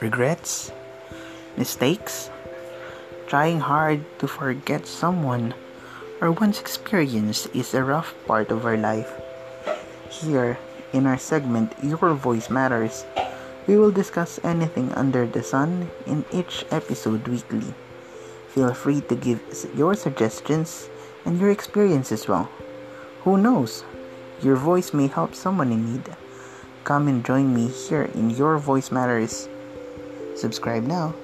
regrets, mistakes, trying hard to forget someone or once experience is a rough part of our life. Here, in our segment Your Voice Matters, we will discuss anything under the sun in each episode weekly. Feel free to give your suggestions and your experience as well. Who knows? Your voice may help someone in need. Come and join me here in Your Voice Matters. Subscribe now.